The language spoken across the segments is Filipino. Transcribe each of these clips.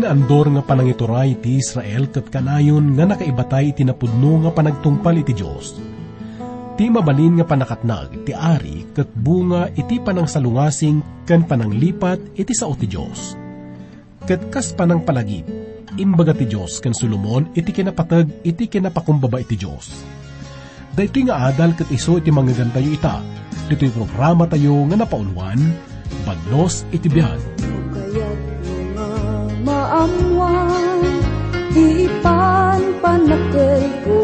naandor nga panangituray ti Israel kat kanayon nga nakaibatay iti napudno nga panagtungpal iti Diyos. Ti mabalin nga panakatnag ti ari kat bunga iti panang salungasing kan pananglipat iti sao ti Diyos. Kat kas panang palagip, imbaga ti Diyos kan Solomon iti kinapatag iti kinapakumbaba iti Diyos. Dahito nga adal kat iso iti mangagantayo ita, dito'y programa tayo nga napauluan, Bagnos iti biyan. Di ipan panakay ko.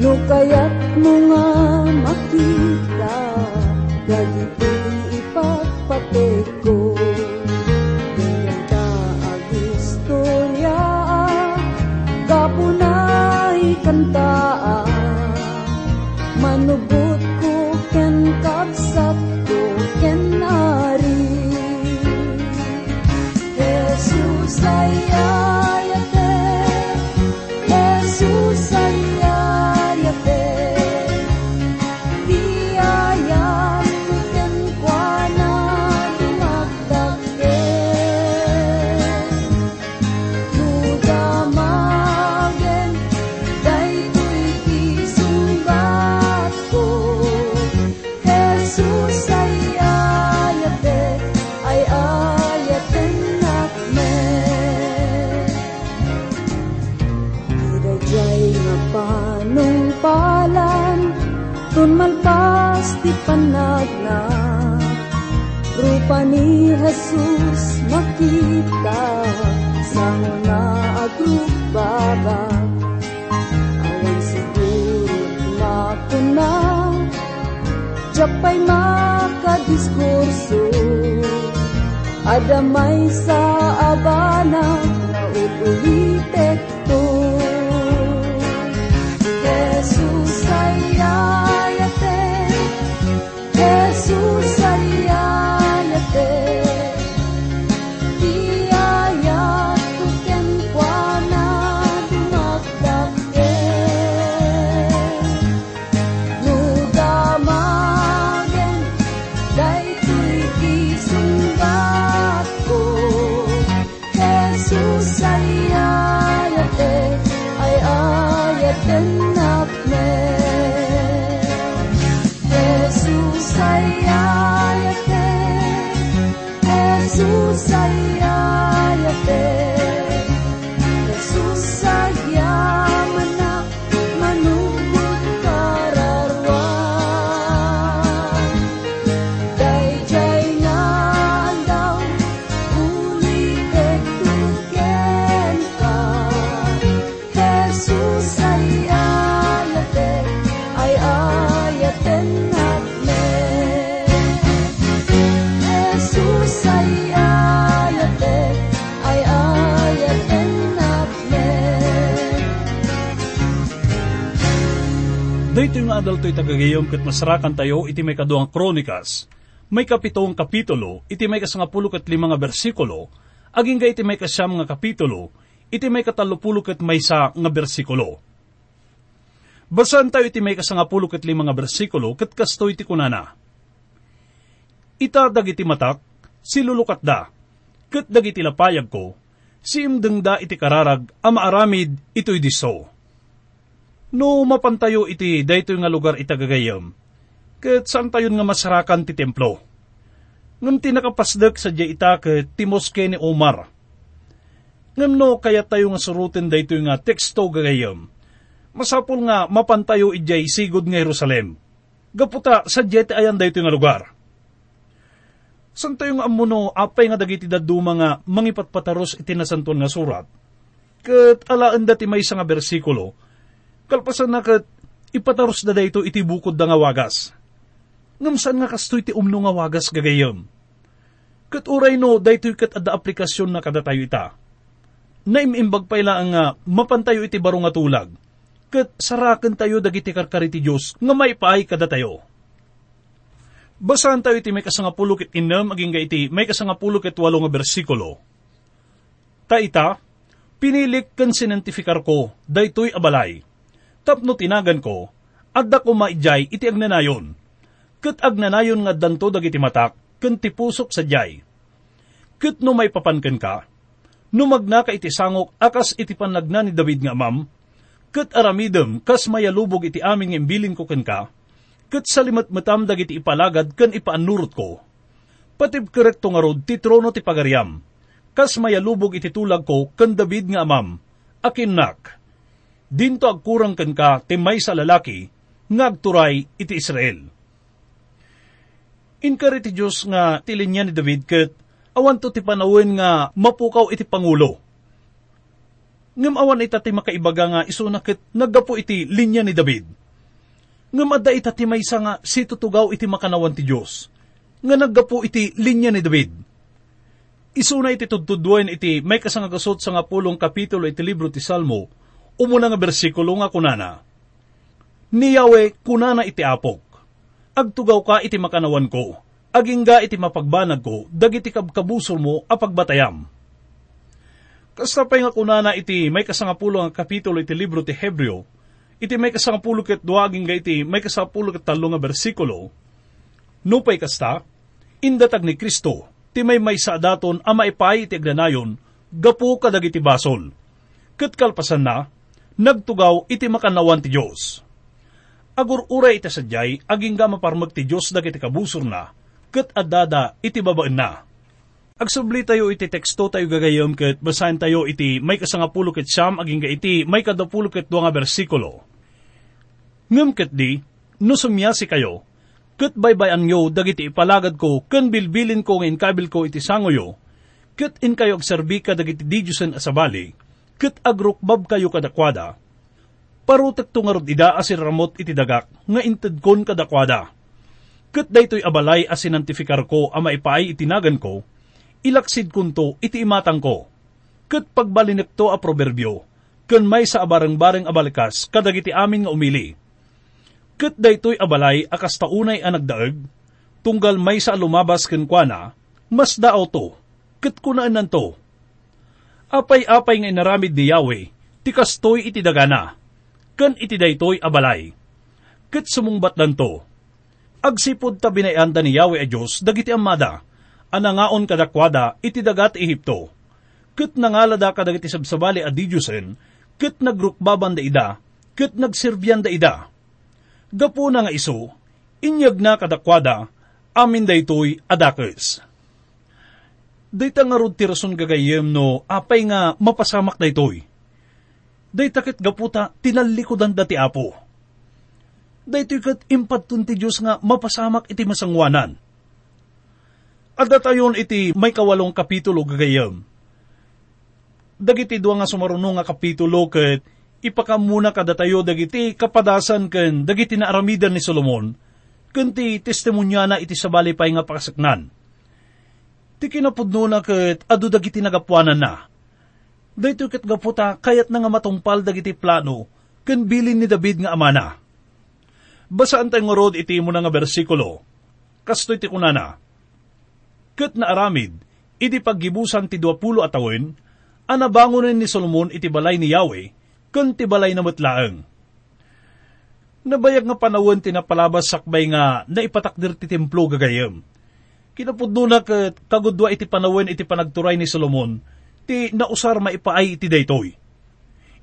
No kaya't mga makita, dagiti ipagpate ko. Diyan makita sa mga agrupaba. Awan siguro makuna, Japay makadiskurso Adamay sa abana na ulitek adal to'y tagagayom kat masarakan tayo iti may kaduang kronikas. May kapitong kapitulo, iti may kasangapulo kat lima nga bersikulo, aging iti may kasyam nga kapitulo, iti may katalupulo kat may sa nga bersikulo. Basan tayo iti may kasangapulo kat lima nga bersikulo, kat kasto iti kunana. Ita dagiti matak, silulukat da, kat dagiti lapayag ko, si imdeng da iti kararag, ama aramid ito'y diso. No mapantayo iti dayto nga lugar itagagayam, ket saan tayon nga masarakan ti templo. Ngam tinakapasdak sa dya ita ket timos ni Omar. Ngam no kaya tayo nga surutin dayto nga teksto gagayam. Masapul nga mapantayo ijay sigod nga Jerusalem. Gaputa sa jet ayan dayto nga lugar. San tayo nga amuno apay nga dagiti daduma nga mangipatpataros iti nasanton nga surat. Ket alaan dati may nga bersikulo, kalpasan na kat ipataros na dayto iti bukod da nga wagas. Ngam saan nga kasto iti umno nga wagas gagayam. Kat uray no, dayto kat adda aplikasyon na kada tayo ita. Naimimbag pa ila nga mapantayo iti baro nga tulag. Kat sarakan tayo dagiti karkari ti Diyos nga may paay kada tayo. Basahan tayo iti may kasangapulo ket inam aging ga iti may kasangapulo ket walo nga bersikulo. Ta ita, pinilik kan sinentifikar ko, daytoy abalay. Tapno tinagan ko, adda ko maijay iti agnanayon. Ket agnanayon nga danto dagiti matak, ken ti pusok sa jay. Ket no may papanken ka, Numagna ka iti sangok akas iti panagna ni David nga amam, kat aramidem kas mayalubog iti aming imbilin ko ken ka, kat salimat matam dagiti ipalagad ken ipaanurot ko. Patib kerekto nga rod ti trono ti pagariam, kas mayalubog iti tulag ko ken David nga amam, akin nak. Dinto agkurang ken ka ti may sa lalaki, ngagturay iti Israel. Inkari ti Diyos nga tilinya ni David ket awan to ti panawin nga mapukaw iti Pangulo. Ngam awan ita ti makaibaga nga isunakit naggapo iti linya ni David. Ngam adda ita ti maysa nga si tutugaw iti makanawan ti Diyos. Nga naggapo iti linya ni David. Isuna iti tudtudwan iti may kasangagasot sa nga pulong kapitulo iti libro ti Salmo, umuna nga bersikulo nga kunana. Ni Yahweh kunana iti apok, agtugaw ka iti makanawan ko, agingga iti mapagbanag ko, dagiti kabkabusol mo apagbatayam. Kastapay nga kunana iti may kasangapulo nga kapitulo iti libro ti Hebreo, iti may kasangapulo ket duaging ga iti may kasangapulo ket talo nga bersikulo, nupay kasta, indatag ni Kristo, ti may may sa daton a maipay iti aglanayon, gapu kadagiti basol. Ket kalpasan na, nagtugaw iti makanawan ti Diyos. Agur uray iti sadyay, aging ga maparmag ti Diyos dagiti kabusor na, ket adada iti babaan na. Agsubli tayo iti teksto tayo gagayom ket basahin tayo iti may kasangapulo ket siyam aging ga iti may kadapulo ket nga bersikulo. Ngem ket di, no sumyasi kayo, ket baybayan nyo dagiti ipalagad ko ken bilbilin ko nga inkabil ko iti sangoyo, ket in kayo agserbi ka dagiti didyusen asabali, ket agrukbab kayo kadakwada, parutek tungarod ida asir ramot iti dagak, nga inted kon kadakwada. Ket daytoy abalay as sinantifikar ko ama ipaay itinagan ko, ilaksid kunto iti imatang ko. Ket pagbalinek to a proverbio, ken may sa abareng-bareng abalikas kadagiti amin nga umili. Ket daytoy abalay akas taunay a nagdaeg, tunggal may sa lumabas ken kuana, mas daaw to, ket kunaan nanto. Apay-apay nga inaramid ni Yahweh, tikastoy iti dagana, ken iti daytoy abalay. Ket sumungbat nanto, agsipod ta binayanda ni Yahweh a Diyos dagiti amada, anangaon kadakwada iti dagat Ehipto. Ket nangalada kadagiti sabsabali a didyusen, ket nagrukbaban da ida, ket nagsirbyan da ida. Gapo na nga iso, inyag na kadakwada, amin daytoy adakes. Dayta nga rod tirason gagayem no, apay nga mapasamak daytoy. Dayta ket gaputa tinalikodan dati apo. Daytoy ket impatun ti Diyos nga mapasamak iti masangwanan. At datayon iti may kawalong kapitulo gagayem. Dagiti duwa nga sumarunong nga kapitulo ket ipakamuna kadatayo dagiti kapadasan ken dagiti naaramidan ni Solomon ken ti testimonya na iti sabali pay nga pakasaknan. Ti kinapudno na ket adu dagiti nagapuanan na. Dayto ket gaputa kayat na nga matungpal dagiti plano ken bilin ni David nga amana. Basaan tayo ngorod iti mo na nga bersikulo. Kasto iti kunana. Ket na aramid, iti paggibusan ti 20 atawin, anabangonin ni Solomon iti balay ni Yahweh, ken ti balay na matlaeng. Nabayag nga panawon tinapalabas sakbay nga naipatakdir ti templo gagayem. Kinapudno na kagudwa iti panawon iti panagturay ni Solomon, ti nausar maipaay iti daytoy.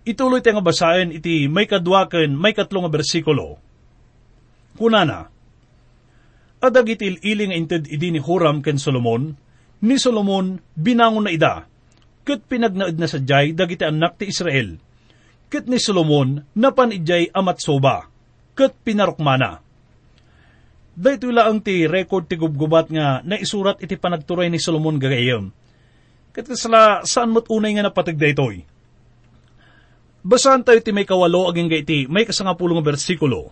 Ituloy tayo nga basahin iti may kadwaken may katlong nga bersikulo. Kunana, Adag itil iling inted idi ni Huram ken Solomon, ni Solomon binangon na ida, ket pinagnaed na sadyay dagiti anak ti Israel, ket ni Solomon napan ijay amat soba, ket pinarukmana. Dayto laang ti record ti gubgubat nga naisurat iti panagturay ni Solomon gagayem. Ket kasla saan mo't unay nga napatag daytoy. Basahan tayo ti may kawalo aging gaiti may kasangapulong bersikulo.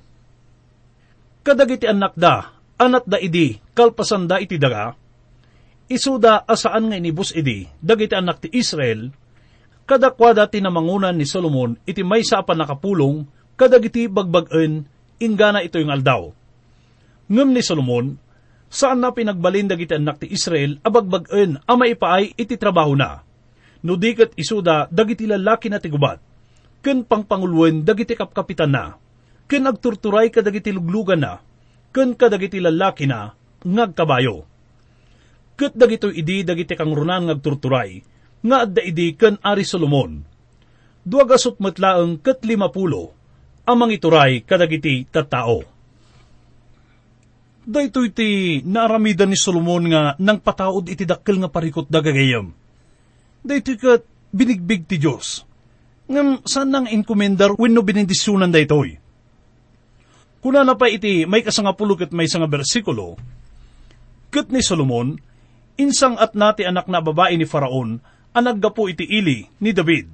Kadagiti anak da, anat da idi, kalpasan da iti daga, isuda asaan nga inibus idi, dagiti anak ti Israel, kadakwada tinamangunan ni Solomon iti may sa nakapulong, kadagiti bagbag-en, ingana ito yung aldaw. Ngem ni Solomon, saan na pinagbalin dagiti anak ti Israel, abagbag-en, ama ipaay iti trabaho na. No dikat isuda, dagiti lalaki na tigubat, ken pangpangulwen dagiti kapkapitan na, ken agturturay kadagiti luglugan na, ken kadagiti lalaki na, ngagkabayo. Ket dagito idi dagiti kangrunan ngagturturay, nga adda idi ken Ari Solomon. Duagasot matlaang ket limapulo, amang ituray kadagiti tattao. Daytoy ti naaramidan ni Solomon nga nang pataod iti dakkel nga parikot dagagayam. Daytoy kat binigbig ti Diyos. Ngam saan nang inkomendar wenno binindisyonan daytoy. Kuna na pa iti may kasangapulo ket may nga bersikulo, ket ni Solomon, insang at nati anak na babae ni Faraon, anagga po iti ili ni David.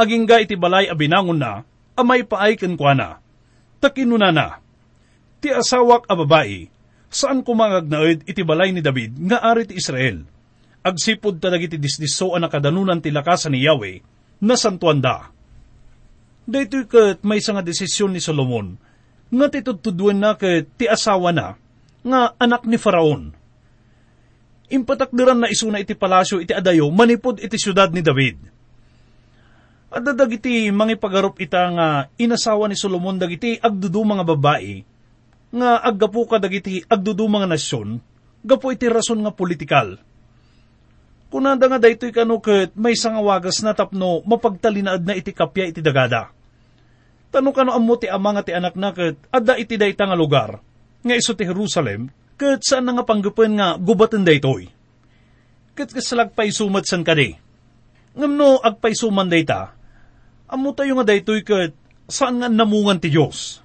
Agingga iti balay abinangon na, amay paay kenkwana. Takinuna na. Ti asawak a babae, saan kumangag naed iti balay ni David nga ari ti Israel. Agsipod talag iti disdiso ang nakadanunan ti lakasan ni Yahweh, na santuanda. Daytoy ket may nga desisyon ni Solomon, nga titudtudwan na ket ti asawa na, nga anak ni Faraon. Impatakdiran na isuna iti palasyo iti adayo manipod iti syudad ni David. At dadag iti mangipagarup ita nga inasawa ni Solomon dagiti agdudu mga babae, nga aggapu ka dagiti agdudu mga nasyon, gapo iti rason nga politikal. Kunanda nga daytoy kano ket may sangawagas na tapno mapagtalinaad na iti kapya iti dagada. Tano kano ammo ti ama nga ti anak na ket adda iti dayta nga lugar, nga iso ti Jerusalem, ket saan nga panggupen nga gubaten daytoy. Ket kasalag pay sumat san kadi. Ngamno agpay suman dayta, ammo tayo nga daytoy ket saan nga namungan ti Dios.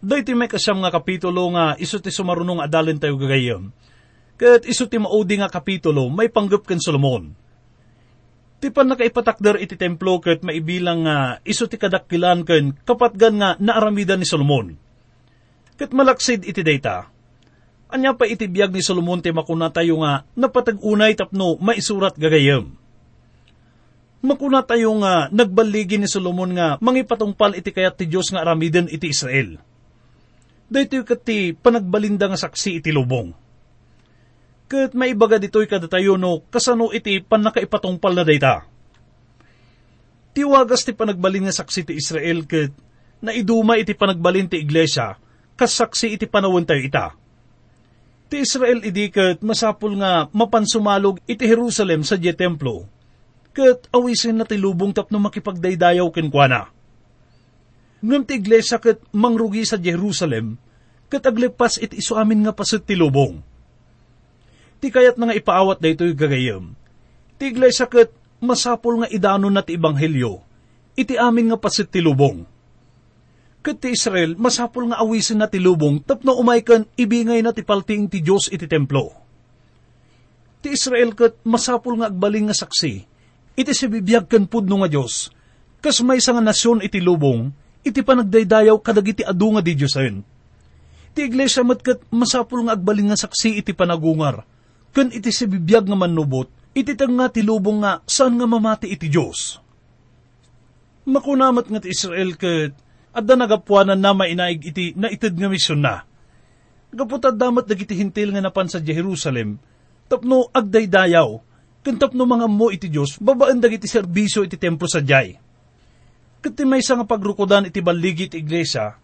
Dayti may kasyam nga kapitulo nga iso ti sumarunong adalin tayo gagayam. Ket iso ti maudi nga kapitulo may panggup ken Solomon. Ti pan nakaipatakder iti templo ket maibilang nga iso ti kadakkilan ken kapatgan nga naaramidan ni Solomon. Ket malaksid iti data. Anya pa iti biyag ni Solomon ti makuna tayo nga napatag-unay tapno maisurat gagayam. Makuna tayo nga nagbaligi ni Solomon nga mangipatungpal iti kayat ti Diyos nga aramiden iti Israel. Dahito kat ti panagbalinda nga saksi iti lubong Kat may ibaga dito'y kadatayo no, kasano iti pan nakaipatungpal na dayta. Tiwagas ti panagbalin nga saksi ti Israel kat naiduma iti panagbalin ti iglesia, kas saksi iti panawon tayo ita. Ti Israel idi kat masapul nga mapansumalog iti Jerusalem sa templo, kat awisin na ti lubong tapno makipagdaydayaw kenkwana. Ngam ti iglesia kat mangrugi sa Jerusalem, kat aglipas iti iso amin nga pasit ti lubong Ti kayat nga ipaawat da ito'y gagayam. Ti iglesia kat masapol nga idano na ti ibanghelyo. Iti amin nga pasit ti lubong. Kat ti Israel, masapol nga awisin na ti lubong, tapno umaykan ibingay na ti palting ti Diyos iti templo. Ti Israel kat masapol nga agbaling nga saksi, iti si bibiyag kan pudno nga Diyos, kas may nga nasyon iti lubong, iti panagdaydayaw kadagiti adu nga di Diyosen. Ti iglesia matkat masapul nga agbaling nga saksi iti panagungar, Kun iti si bibiyag nga manubot, iti nga tilubong nga saan nga mamati iti Diyos. Makunamat nga ti Israel ket adda nagapuanan na mainaig iti na itid nga misyon na. Gaputad damat dagiti hintil nga napan sa Jerusalem, tapno agdaydayaw, kun tapno mga mo iti Diyos, babaan dagiti serbisyo iti templo sa jay. Kat may nga pagrukodan iti baligi iti iglesia,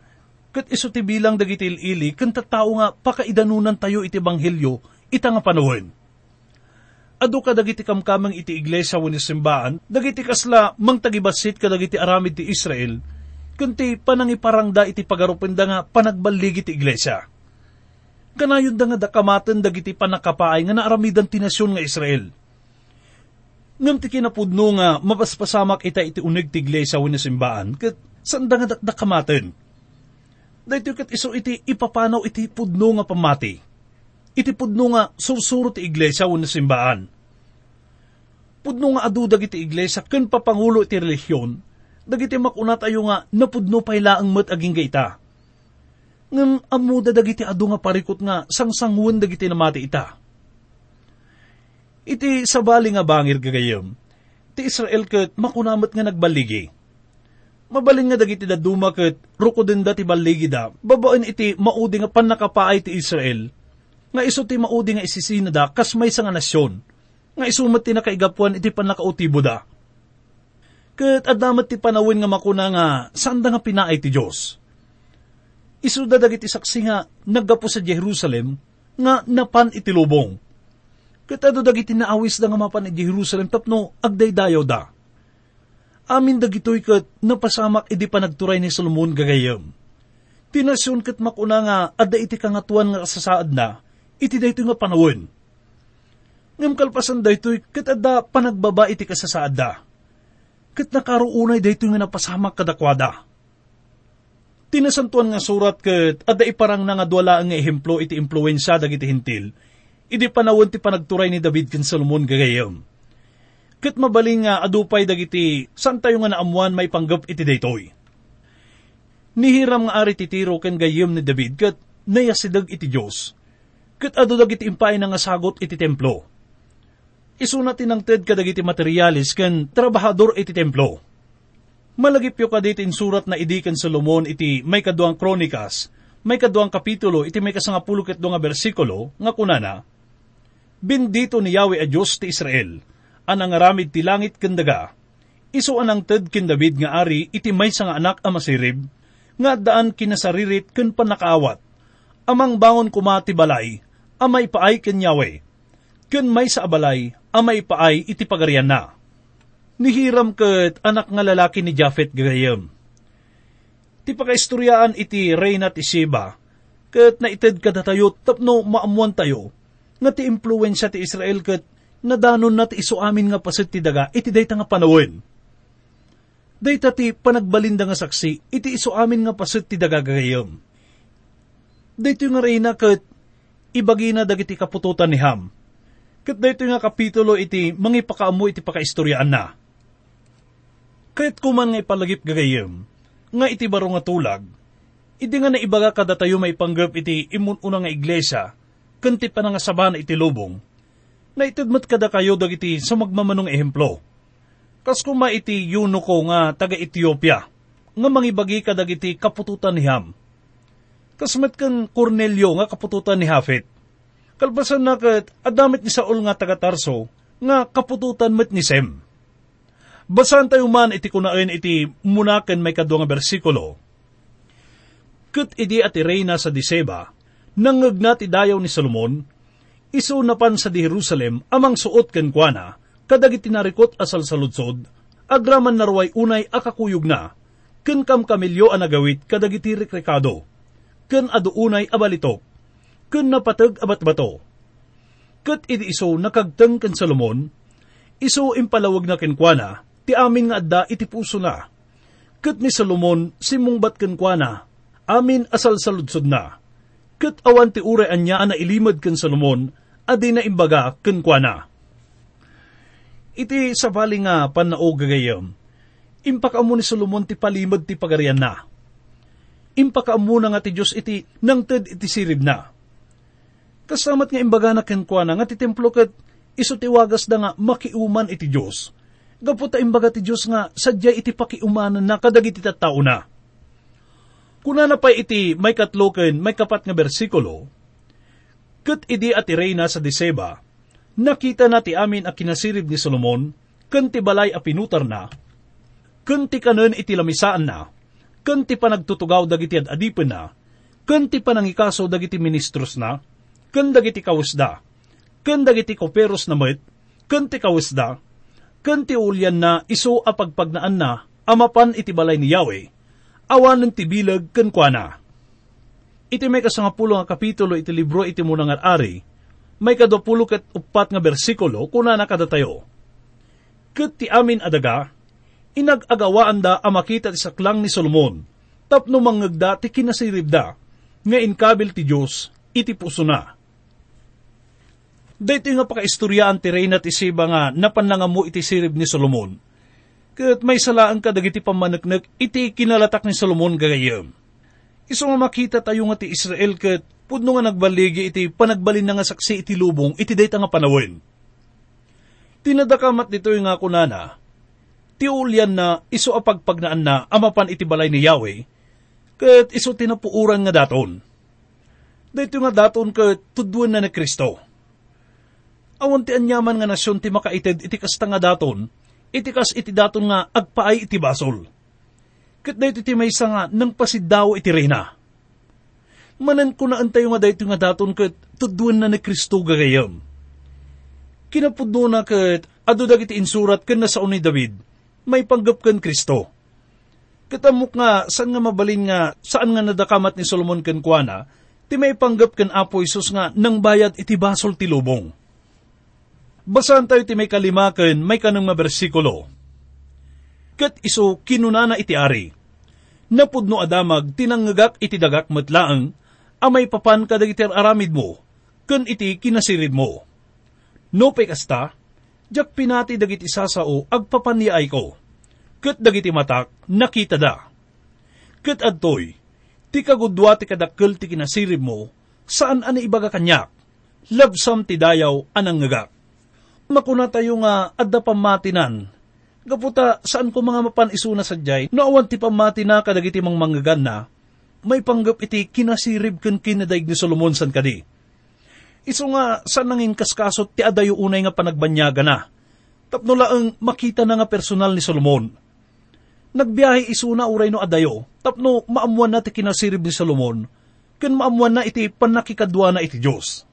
kat iso ti bilang dagiti ilili, kun tattao nga pakaidanunan tayo iti banghilyo, ita nga panahon. Ado ka dagiti kamkamang iti iglesia wani simbaan, dagiti kasla mang tagibasit ka dagiti aramid ti Israel, kunti panangiparangda iti pagarupin da nga panagbalig iti iglesia. Kanayon da nga dakamaten dagiti panakapaay nga naaramidan ti nasyon nga Israel. Ngam ti kinapudno nga mapaspasamak ita iti unig ti iglesia wani simbaan, kat saan da nga dakamaten? Dahito kat iso iti ipapanaw iti pudno nga pamati iti pudno nga sursuro ti iglesia wano simbaan. Pudno nga adu dagiti iglesia ken papangulo iti relihiyon, dagiti makunat ayo nga napudno payla ang mat aging gaita. Ngam amuda dagiti adu nga parikot nga sangsangwan dagiti namati ita. Iti sabali nga bangir gagayom, ti Israel ket makunamat nga nagbaligi. Mabaling nga dagiti daduma ket rukodin da ti baligi da, babaan iti maudi nga panakapaay ti Israel, nga iso ti maudi nga isisinada kas may nga nasyon, nga isumat ti nakaigapuan iti panakautibo da. Kat adamat ti panawin nga makuna nga sanda nga pinaay ti Diyos. Isu dadag iti saksi nga naggapo sa Jerusalem nga napan iti lubong. Kat ado dagiti naawis da nga mapan iti Jerusalem tapno agdaydayaw da. Amin dagitoy kat napasamak idi pa nagturay ni Solomon gagayam. Tinasyon kat makuna nga adda iti kangatuan nga kasasaad na, iti dayto nga panawin. Ngam kalpasan daytoy kat adda panagbaba iti kasasaad da. Kat nakaruunay dayto nga napasamak kadakwada. Tinasantuan nga surat kat adda iparang nga dwala nga ehemplo iti impluensya dagiti hintil, idi panawon ti panagturay ni David ken Solomon gagayam. Kat mabaling nga adupay dagiti san tayo nga naamuan may panggap iti daytoy. Nihiram nga ari titiro ken gayam ni David kat nayasidag iti Diyos. Kat adu dagiti impay nga sagot iti templo. Isuna tinangted kadagiti materialis ken trabahador iti templo. Malagipyo ka dito surat na idikan Solomon iti may kaduang kronikas, may kaduang kapitulo iti may kasangapulo ket nga bersikulo nga kunana, Bendito ni Yahweh a Diyos ti Israel, anang aramid ti langit kendaga, iso anang ted ken David nga ari iti may nga anak a masirib, nga daan kinasaririt ken panakaawat, amang bangon kumati balay, amay paay ken Yahweh, ken may sa abalay, amay paay iti pagarian na. Nihiram ket anak nga lalaki ni Japhet gagayam. Ti pakaistoryaan iti Reyna ti Sheba, ket naited kada tayo tapno maamuan tayo, nga ti impluensya ti Israel ket nadanon na ti iso amin nga pasit ti daga iti dayta nga panawin. Dayta ti panagbalinda nga saksi iti iso amin nga pasit ti daga gagayam. Dayto nga reyna ket ibagi na dagiti kapututan ni Ham. Ket dayto nga kapitulo iti mangipakaamu iti pakaistoryaan na. Kahit kuman nga ipalagip gagayam, nga iti baro nga tulag, iti nga naibaga kada tayo may panggap iti imununa nga iglesia, kanti pa nga sabana iti lubong, na itidmat kada kayo dagiti sa magmamanong ehemplo. Kas kuma iti yuno ko nga taga Ethiopia, nga mangibagi ka dagiti kapututan ni Ham. Kasmet kan Cornelio nga kapututan ni Hafet. Kalbasan na kat adamit ni Saul nga taga Tarso, nga kapututan met ni Sem. Basan tayo man iti kunain iti munaken may kadwa nga bersikulo. Kat idi at Reyna sa Diseba, nangagnat idayaw ni Solomon, iso napan sa di Jerusalem amang suot ken kuana, kadag itinarikot asal sa lutsod, agraman narway unay akakuyog na, ken kam kamilyo ang nagawit kadag iti rekrekado, ken aduunay abalitok, ken napatag abat bato. Ket iti iso nakagteng ken Solomon, iso impalawag na ken kuana, ti amin nga adda iti puso na. Ket ni Solomon simungbat ken kuana, amin asal sa lutsod na ket awan ti ure anya na ilimad ken Solomon, adi na imbaga ken kuana. Iti sabali nga panao gagayam, impakamo ni Solomon ti palimad ti pagarian na. Impakamo na nga ti Diyos iti nangted iti sirib na. Kasamat nga imbaga na ken kuana nga ti templo ket iso ti wagas da nga makiuman iti Diyos. Gaputa imbaga ti Diyos nga sadya iti pakiumanan na kadagiti tattao na Kuna na pa iti may katloken, may kapat nga bersikulo, kat idi at Reyna sa Diseba, nakita na ti amin a kinasirib ni Solomon, kanti balay a pinutar na, kanti kanon iti lamisaan na, kanti pa nagtutugaw dagiti ad adipen na, kanti pa nangikaso dagiti ministros na, kan dagiti kawusda, kan dagiti koperos na met, kanti kawusda, kanti ulyan na iso a pagpagnaan na, amapan iti balay ni Yahweh, awan ng tibilag kankwana. Iti may kasangapulo nga kapitulo iti libro iti muna nga ari, may kadapulo kat upat nga bersikulo kuna nakadatayo. Kat ti amin adaga, inag-agawaan da amakita ti saklang ni Solomon, tapno mangagda ti kinasirib da, nga inkabil ti Diyos, iti puso na. Dito nga pakaistoryaan ti Reyna ti Siba nga napanlangamu iti sirib ni Solomon, Kat may salaan ka dagiti iti kinalatak ni Solomon gagayam. Iso makita tayo nga ti Israel kat pudno nga nagbaligi iti panagbalin na nga saksi iti lubong iti dayta nga panawin. Tinadakamat dito yung nga kunana, ti ulyan na iso apagpagnaan na amapan iti balay ni Yahweh, kat iso tinapuuran nga daton. Dito nga daton kat tudwan na ni Kristo. Awan ti anyaman nga nasyon ti makaited iti kasta nga daton, itikas iti daton nga agpaay iti basol. Kat dahito iti may nga nang pasidaw iti reyna. Manan ko na antayo nga dahito nga daton kat tuduan na ni Kristo gagayam. kinapudno na kat adu dagiti insurat ken na sa ni David, may panggap ken Kristo. Katamok nga, saan nga mabalin nga, saan nga nadakamat ni Solomon ken kuana, ti may panggap ken Apo Isus nga nang bayad iti basol ti lubong. Basahan tayo ti may kalimaken, may kanang nga bersikulo. Kat iso kinunana iti ari. Napudno adamag tinanggagak iti dagak matlaang, amay papan kadagiti aramid mo, ken iti kinasirid mo. No kasta, jak pinati dagiti sasao agpapaniay ko. Kat dagiti matak, nakita da. Kat adtoy, ti kagudwa ti kadakkel ti kinasirib mo, saan ani ibaga kanyak, labsam ti dayaw anang ngagak. Makuna tayo nga adda pamatinan, gaputa saan ko mga mapan isuna sadyay, no awan ti pamati na kadagiti mang manggagan na, may panggap iti kinasirib ken kinadaig ni Solomon san kadi. Iso nga saan nangin kaskasot ti adayo unay nga panagbanyaga na, tapno laang makita na nga personal ni Solomon. Nagbiyahe isuna uray no adayo, tapno maamuan na ti kinasirib ni Solomon, ken maamuan na iti panakikadwa na iti Diyos.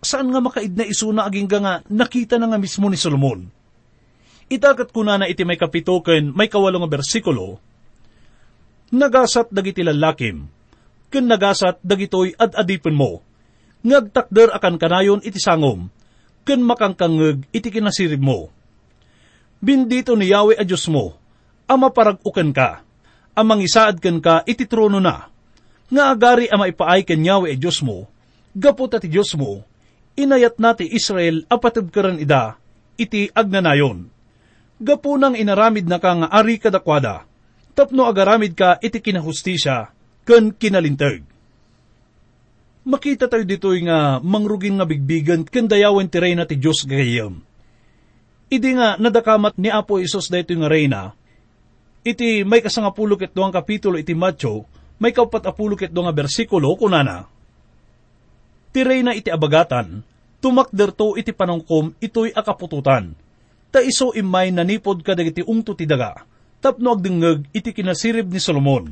Saan nga makaid na isuna aging nga nakita na nga mismo ni Solomon? Itakat ko na na iti may kapito ken may kawalong bersikulo, Nagasat dagiti lalakim, ken nagasat dagitoy ad adipin mo, ngagtakder akan kanayon iti sangom, ken makangkangeg iti kinasirib mo. Bindito ni Yahweh a Diyos mo, ama paragukan ka, amang isaad ken ka iti trono na, nga agari ama ipaay ken Yahweh e Diyos mo, gapot ti Diyos mo, inayat nati Israel apatid karan ida, iti agnanayon. Gapo nang inaramid na ka nga ari kadakwada, tapno agaramid ka iti kinahustisya, ken kinalintag. Makita tayo dito'y nga mangrugin nga bigbigan ken dayawen ti reyna ti Diyos gayam. Idi nga nadakamat ni Apo Isos dayto nga reyna, iti may kasangapulo ket duang kapitulo iti Matyo, may kaupat apulo ket nga bersikulo kunana. Tiray na iti abagatan, tumakder to iti panungkom ito'y akapututan. Ta iso imay nanipod ka dagiti ungto ti daga, tapno agdingeg iti kinasirib ni Solomon.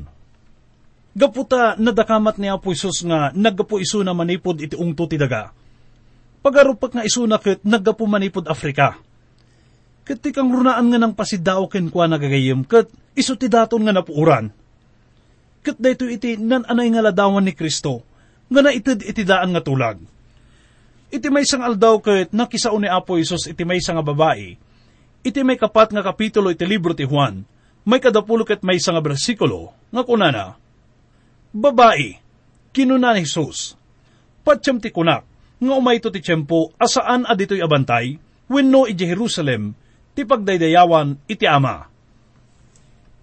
Gaputa nadakamat ni Apo Isus nga naggapo iso na manipod iti ungto ti daga. Pagarupak nga iso na ket naggapo manipod Afrika Kat kang runaan nga ng pasidao ken kwa nagagayim, kat iso ti daton nga napuuran. Kat dayto iti nan anay nga ladawan ni Kristo, nga naitid iti daan nga tulag. Iti may sang aldaw kat nakisao ni Apo Isos iti may nga babae, iti may kapat nga kapitulo iti libro ti Juan, may kadapulo ket may nga bersikulo, nga kunana, Babae, kinuna ni Jesus, patsyam ti kunak, nga umay ti tiyempo asaan adito'y abantay, wenno iti Jerusalem, ti pagdaydayawan iti ama.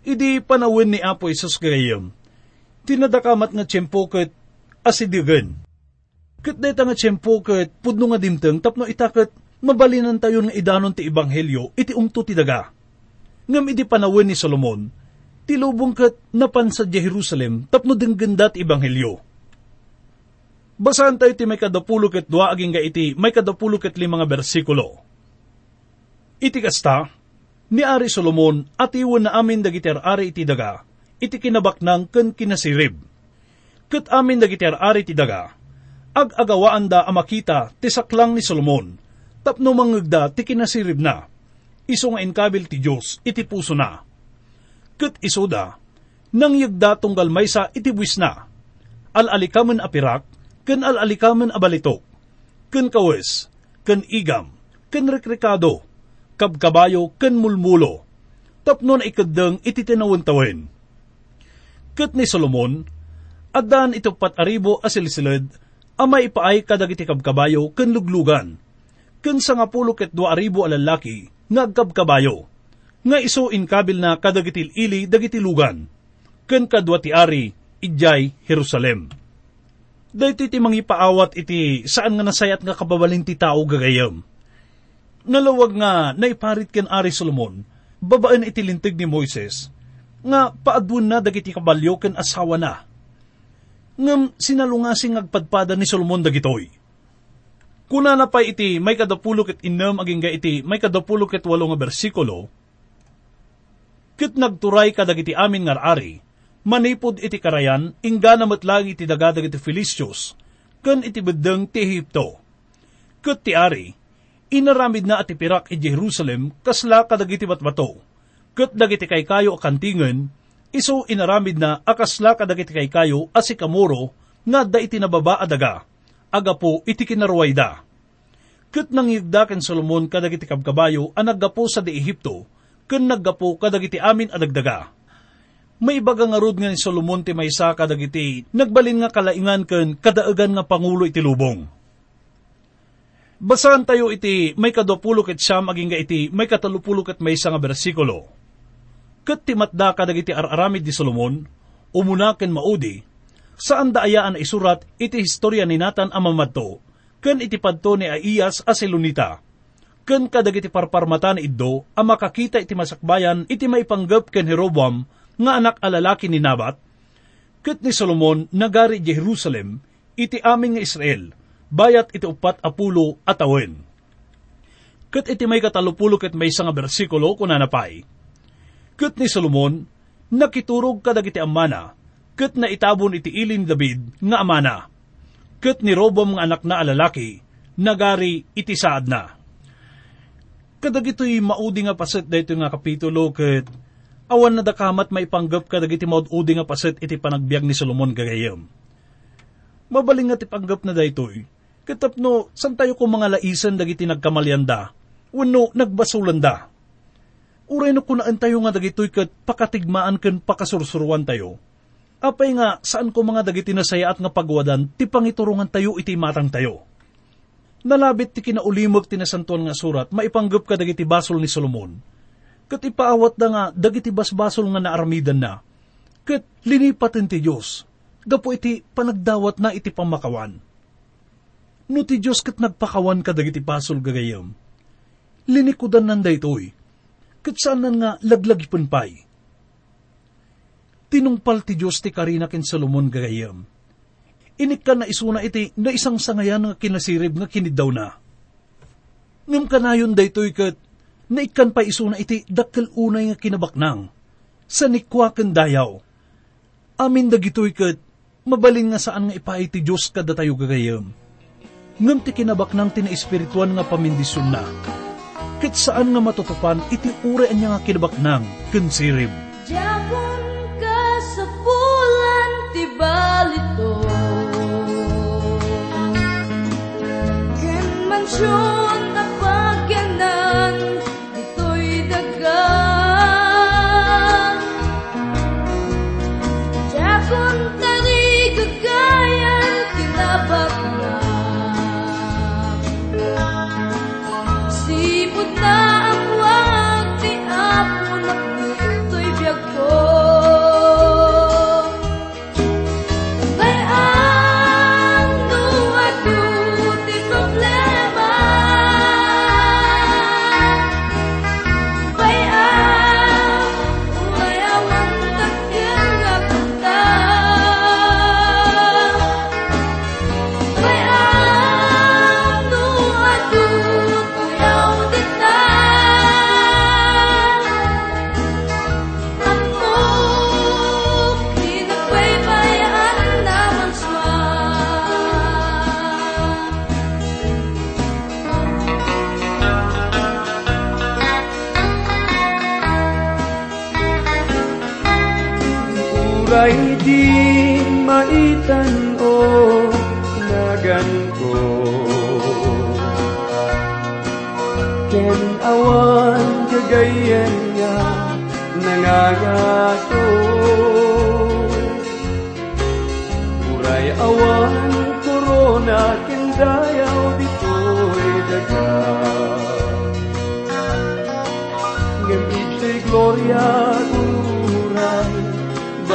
Idi panawin ni Apo Isus gayam, tinadakamat nga tiyempo ket asidigan. Ket deta nga tiyempo ket pudno nga dimteng tapno itaket mabalinan tayo nga idanon ti ebanghelyo iti umto ti daga. Ngam idi panawin ni Solomon, ti lubong ket napan sa Jerusalem tapno dingganda ti ebanghelyo. Basahan tayo ti may kadapulo ket dua aging ga iti may kadapulo ket lima nga bersikulo Iti kasta, ni Ari Solomon at iwan na amin dagiter ari iti daga, iti kinabaknang ken kinasirib. Kat amin dagiter ari iti daga, ag da amakita ti saklang ni Solomon, tapno mangagda ti kinasirib na, iso nga inkabil ti Diyos iti puso na. Kat iso da, nang yagda tunggal maysa iti buwis na, alalikaman apirak, ken alalikaman abalitok, ken kawes, ken igam, ken rekrikado, kabkabayo ken mulmulo, tapno na ikadang iti tinawon Kat ni Solomon, adan ito pat aribo asilsilid, amay ipaay kadagiti kabkabayo ken luglugan, ken sa nga pulo ket dua aribo alalaki, nga kabkabayo, nga iso inkabil na kadagiti ili dagiti lugan, ken kadwa ti ari, idjay Jerusalem. Dahito iti mangipaawat iti saan nga nasayat nga kababalin ti tao gagayam Nalawag nga naiparit ken Ari Solomon, babaan itilintig ni Moises, nga paadun na dagiti kabalyo ken asawa na. Ngam sinalungasing agpadpada ni Solomon dagitoy. Kuna na pa iti may kadapulo ket inam aging ga iti may kadapulo ket walo nga bersikulo, Kit nagturay kadagiti amin nga ari, manipod iti karayan, ingga na matlang iti dagadag iti Filistios, ken iti bedeng ti Ehipto. Ket ti ari, inaramid na at ipirak i Jerusalem kasla kadagiti batbato. Kat dagiti kay kayo akantingan, iso inaramid na akasla kadagiti kay kayo asikamuro nga da iti nababa adaga, aga po iti kinarway da. Kat nangigda ken Solomon kadagiti kabkabayo ang naggapo sa di Ehipto, ken naggapo kadagiti amin adagdaga. May ibaga nga rod nga ni Solomon ti maysa kadagiti nagbalin nga kalaingan ken kadaagan nga pangulo iti lubong. Basahan tayo iti may kadopulo ket siyam aging iti may katalupulo ket maysa nga bersikulo. Ket timatda kadagiti araramid di Solomon, umuna ken maudi, saan daayaan isurat iti historia ni Nathan amamadto, ken iti padto ni Aiyas asilunita. Ken kadagiti parparmata ni Iddo, ang makakita iti masakbayan iti maipanggap ken Jeroboam nga anak alalaki ni Nabat, ket ni Solomon nagari Jerusalem, iti aming Israel, bayat iti upat apulo at awen. Ket iti may katalupulo ket may nga bersikulo kunanapay. Ket ni Solomon, nakiturog kadagiti amana, ket na itabon iti ilin David nga amana. Ket ni Robam nga anak na alalaki, nagari iti saad na. Kadagito'y maudi nga paset dito nga kapitulo ket awan na dakamat maipanggap kadagiti maud-udi nga paset iti panagbiag ni Solomon gagayam. Mabaling nga tipanggap na daytoy, katapno san tayo ko mga laisan dagiti nagkamalyanda, wano nagbasulanda. Uray no kunaan tayo nga dagitoy kat pakatigmaan ken pakasursuruan tayo. Apay nga saan ko mga dagiti nasaya at nga pagwadan ti pangiturungan tayo iti matang tayo. Nalabit ti kinaulimog ti nasantuan nga surat, maipanggap ka dagiti basol ni Solomon kat ipaawat da nga dagiti basbasol nga naarmidan na, kat linipatin ti Diyos, gapo iti panagdawat na iti pamakawan. No ti Diyos kat nagpakawan ka dagiti basol gagayam, linikudan nan daytoy, kat saan nga laglagipon pay. Tinungpal ti Diyos ti karina ken Solomon gagayam. Inik ka na isuna iti na isang sangayan nga kinasirib nga kinidaw na. Ngam kanayon daytoy kat na ikan pa iso na iti dakkel unay nga kinabaknang, sa nikwaken dayaw. Amin dagitoy kat, mabalin nga saan nga ipay ti Diyos kada tayo gagayam. Ngam ti kinabaknang tina espirituan nga pamindisyon na, kat saan nga matutupan iti ure niya nga kinabaknang, kensirib. Japon ka sa bulan ti balito Ken mansyon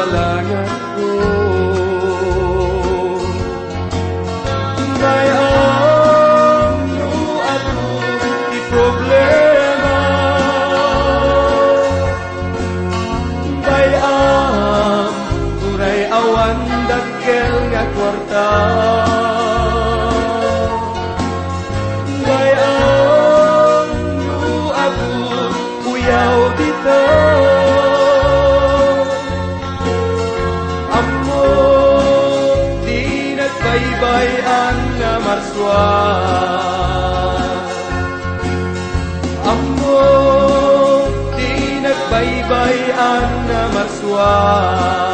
balangan ko are.